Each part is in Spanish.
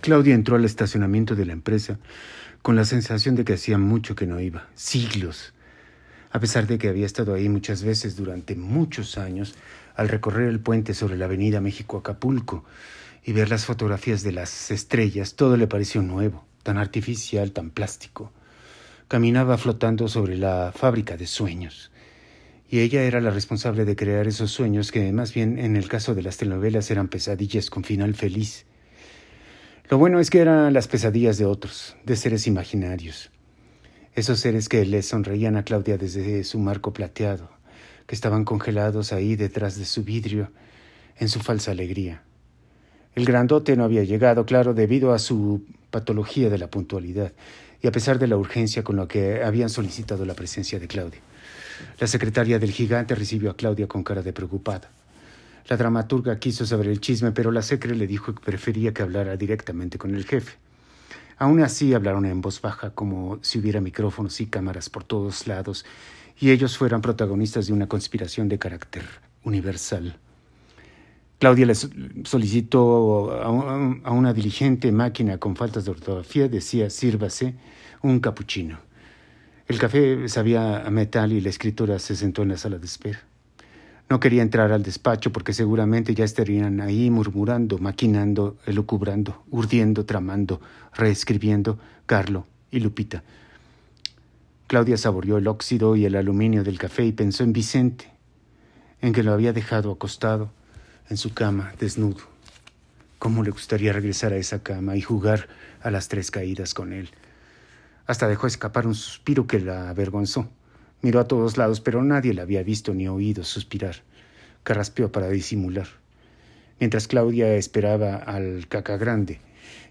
Claudia entró al estacionamiento de la empresa con la sensación de que hacía mucho que no iba, siglos. A pesar de que había estado ahí muchas veces durante muchos años, al recorrer el puente sobre la avenida México-Acapulco y ver las fotografías de las estrellas, todo le pareció nuevo, tan artificial, tan plástico. Caminaba flotando sobre la fábrica de sueños. Y ella era la responsable de crear esos sueños que, más bien en el caso de las telenovelas, eran pesadillas con final feliz. Lo bueno es que eran las pesadillas de otros, de seres imaginarios. Esos seres que le sonreían a Claudia desde su marco plateado, que estaban congelados ahí detrás de su vidrio, en su falsa alegría. El grandote no había llegado, claro, debido a su patología de la puntualidad y a pesar de la urgencia con la que habían solicitado la presencia de Claudia. La secretaria del gigante recibió a Claudia con cara de preocupada. La dramaturga quiso saber el chisme, pero la secre le dijo que prefería que hablara directamente con el jefe. Aún así hablaron en voz baja, como si hubiera micrófonos y cámaras por todos lados, y ellos fueran protagonistas de una conspiración de carácter universal. Claudia le solicitó a una diligente máquina con faltas de ortografía, decía, sírvase un capuchino. El café sabía a metal y la escritora se sentó en la sala de espera. No quería entrar al despacho porque seguramente ya estarían ahí murmurando, maquinando, elucubrando, urdiendo, tramando, reescribiendo Carlo y Lupita. Claudia saboreó el óxido y el aluminio del café y pensó en Vicente, en que lo había dejado acostado en su cama, desnudo. ¿Cómo le gustaría regresar a esa cama y jugar a las tres caídas con él? Hasta dejó escapar un suspiro que la avergonzó. Miró a todos lados, pero nadie la había visto ni oído suspirar. Carraspeó para disimular. Mientras Claudia esperaba al caca grande,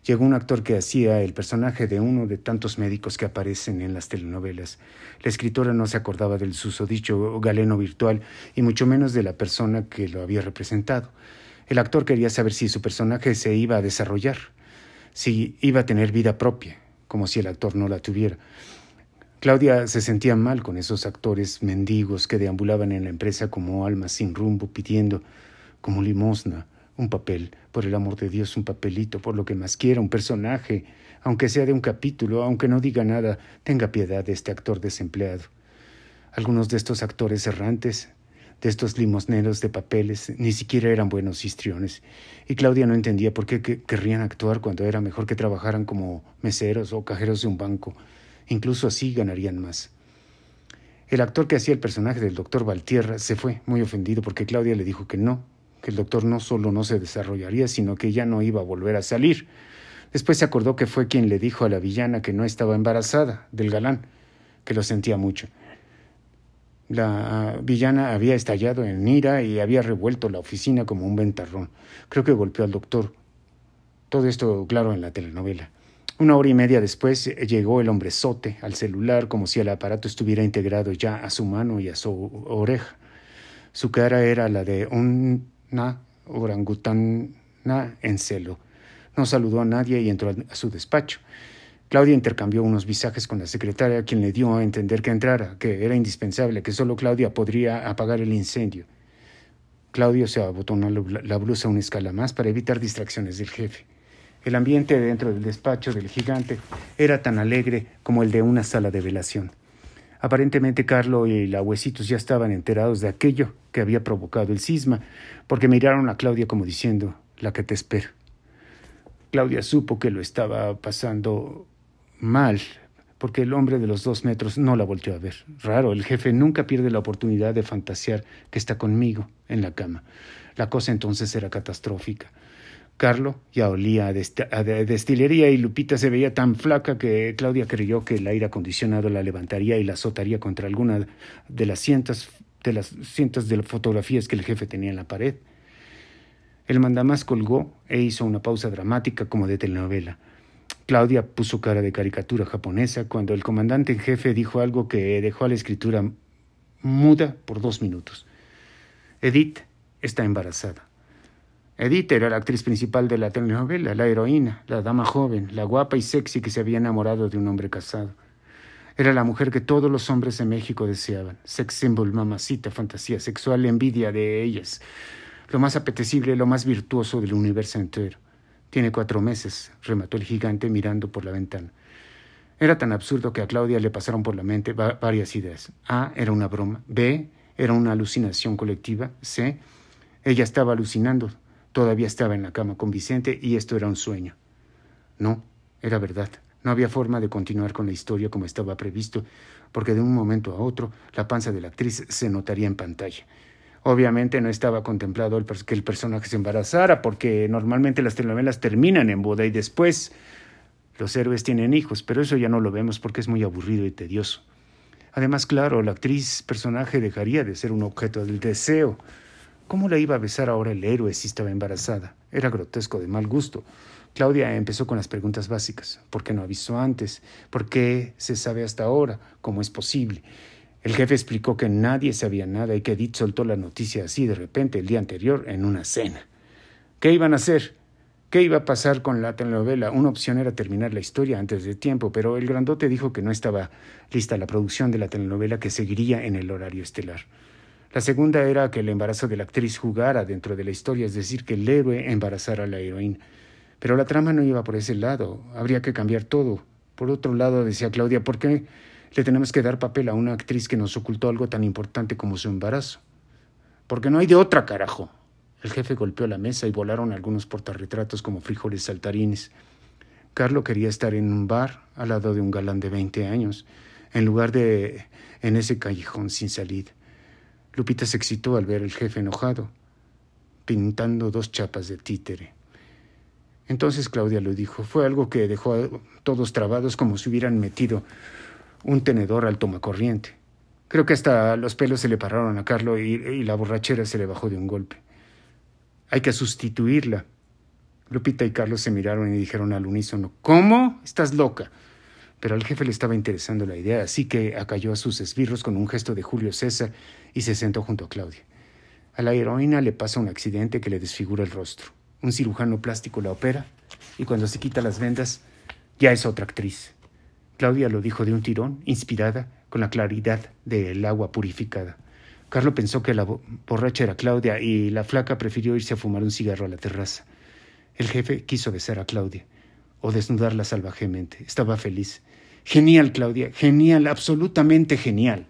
llegó un actor que hacía el personaje de uno de tantos médicos que aparecen en las telenovelas. La escritora no se acordaba del susodicho galeno virtual y mucho menos de la persona que lo había representado. El actor quería saber si su personaje se iba a desarrollar, si iba a tener vida propia, como si el actor no la tuviera. Claudia se sentía mal con esos actores mendigos que deambulaban en la empresa como almas sin rumbo, pidiendo, como limosna, un papel, por el amor de Dios, un papelito, por lo que más quiera, un personaje, aunque sea de un capítulo, aunque no diga nada, tenga piedad de este actor desempleado. Algunos de estos actores errantes, de estos limosneros de papeles, ni siquiera eran buenos histriones, y Claudia no entendía por qué querrían actuar cuando era mejor que trabajaran como meseros o cajeros de un banco Incluso así ganarían más. El actor que hacía el personaje del doctor Valtierra se fue muy ofendido porque Claudia le dijo que no, que el doctor no solo no se desarrollaría, sino que ya no iba a volver a salir. Después se acordó que fue quien le dijo a la villana que no estaba embarazada del galán, que lo sentía mucho. La villana había estallado en ira y había revuelto la oficina como un ventarrón. Creo que golpeó al doctor. Todo esto claro en la telenovela. Una hora y media después eh, llegó el hombrezote al celular como si el aparato estuviera integrado ya a su mano y a su oreja. Su cara era la de una orangutana en celo. No saludó a nadie y entró a su despacho. Claudia intercambió unos visajes con la secretaria, quien le dio a entender que entrara, que era indispensable, que solo Claudia podría apagar el incendio. Claudio se abotonó la blusa una escala más para evitar distracciones del jefe. El ambiente dentro del despacho del gigante era tan alegre como el de una sala de velación. Aparentemente Carlo y la Huesitos ya estaban enterados de aquello que había provocado el cisma, porque miraron a Claudia como diciendo, la que te espera. Claudia supo que lo estaba pasando mal, porque el hombre de los dos metros no la volteó a ver. Raro, el jefe nunca pierde la oportunidad de fantasear que está conmigo en la cama. La cosa entonces era catastrófica. Carlo ya olía a, destilería y Lupita se veía tan flaca que Claudia creyó que el aire acondicionado la levantaría y la azotaría contra alguna de las cientos de las cientos de fotografías que el jefe tenía en la pared. El mandamás colgó e hizo una pausa dramática como de telenovela. Claudia puso cara de caricatura japonesa cuando el comandante en jefe dijo algo que dejó a la escritura muda por dos minutos. Edith está embarazada. Edith era la actriz principal de la telenovela, la heroína, la dama joven, la guapa y sexy que se había enamorado de un hombre casado. Era la mujer que todos los hombres de México deseaban, sex symbol, mamacita, fantasía sexual, envidia de ellas, lo más apetecible, lo más virtuoso del universo entero. Tiene cuatro meses, remató el gigante mirando por la ventana. Era tan absurdo que a Claudia le pasaron por la mente varias ideas. A. Era una broma. B. Era una alucinación colectiva. C. Ella estaba alucinando. Todavía estaba en la cama con Vicente y esto era un sueño. No, era verdad. No había forma de continuar con la historia como estaba previsto, porque de un momento a otro la panza de la actriz se notaría en pantalla. Obviamente no estaba contemplado que el personaje se embarazara, porque normalmente las telenovelas terminan en boda y después los héroes tienen hijos, pero eso ya no lo vemos porque es muy aburrido y tedioso. Además, claro, la actriz personaje dejaría de ser un objeto del deseo. ¿Cómo la iba a besar ahora el héroe si estaba embarazada? Era grotesco de mal gusto. Claudia empezó con las preguntas básicas. ¿Por qué no avisó antes? ¿Por qué se sabe hasta ahora? ¿Cómo es posible? El jefe explicó que nadie sabía nada y que Edith soltó la noticia así de repente el día anterior en una cena. ¿Qué iban a hacer? ¿Qué iba a pasar con la telenovela? Una opción era terminar la historia antes de tiempo, pero el grandote dijo que no estaba lista la producción de la telenovela que seguiría en el horario estelar. La segunda era que el embarazo de la actriz jugara dentro de la historia, es decir, que el héroe embarazara a la heroína. Pero la trama no iba por ese lado, habría que cambiar todo. Por otro lado, decía Claudia, ¿por qué le tenemos que dar papel a una actriz que nos ocultó algo tan importante como su embarazo. Porque no hay de otra, carajo. El jefe golpeó la mesa y volaron algunos portarretratos como frijoles saltarines. Carlo quería estar en un bar al lado de un galán de 20 años, en lugar de en ese callejón sin salida. Lupita se excitó al ver al jefe enojado, pintando dos chapas de títere. Entonces Claudia lo dijo. Fue algo que dejó a todos trabados como si hubieran metido un tenedor al tomacorriente. Creo que hasta los pelos se le pararon a Carlo y, la borrachera se le bajó de un golpe. Hay que sustituirla. Lupita y Carlos se miraron y dijeron al unísono, ¿Cómo? Estás loca. Pero al jefe le estaba interesando la idea, así que acalló a sus esbirros con un gesto de Julio César y se sentó junto a Claudia. A la heroína le pasa un accidente que le desfigura el rostro. Un cirujano plástico la opera y cuando se quita las vendas ya es otra actriz. Claudia lo dijo de un tirón, inspirada con la claridad del agua purificada. Carlos pensó que la borracha era Claudia y la flaca prefirió irse a fumar un cigarro a la terraza. El jefe quiso besar a Claudia o desnudarla salvajemente. Estaba feliz. Genial, Claudia, genial, absolutamente genial.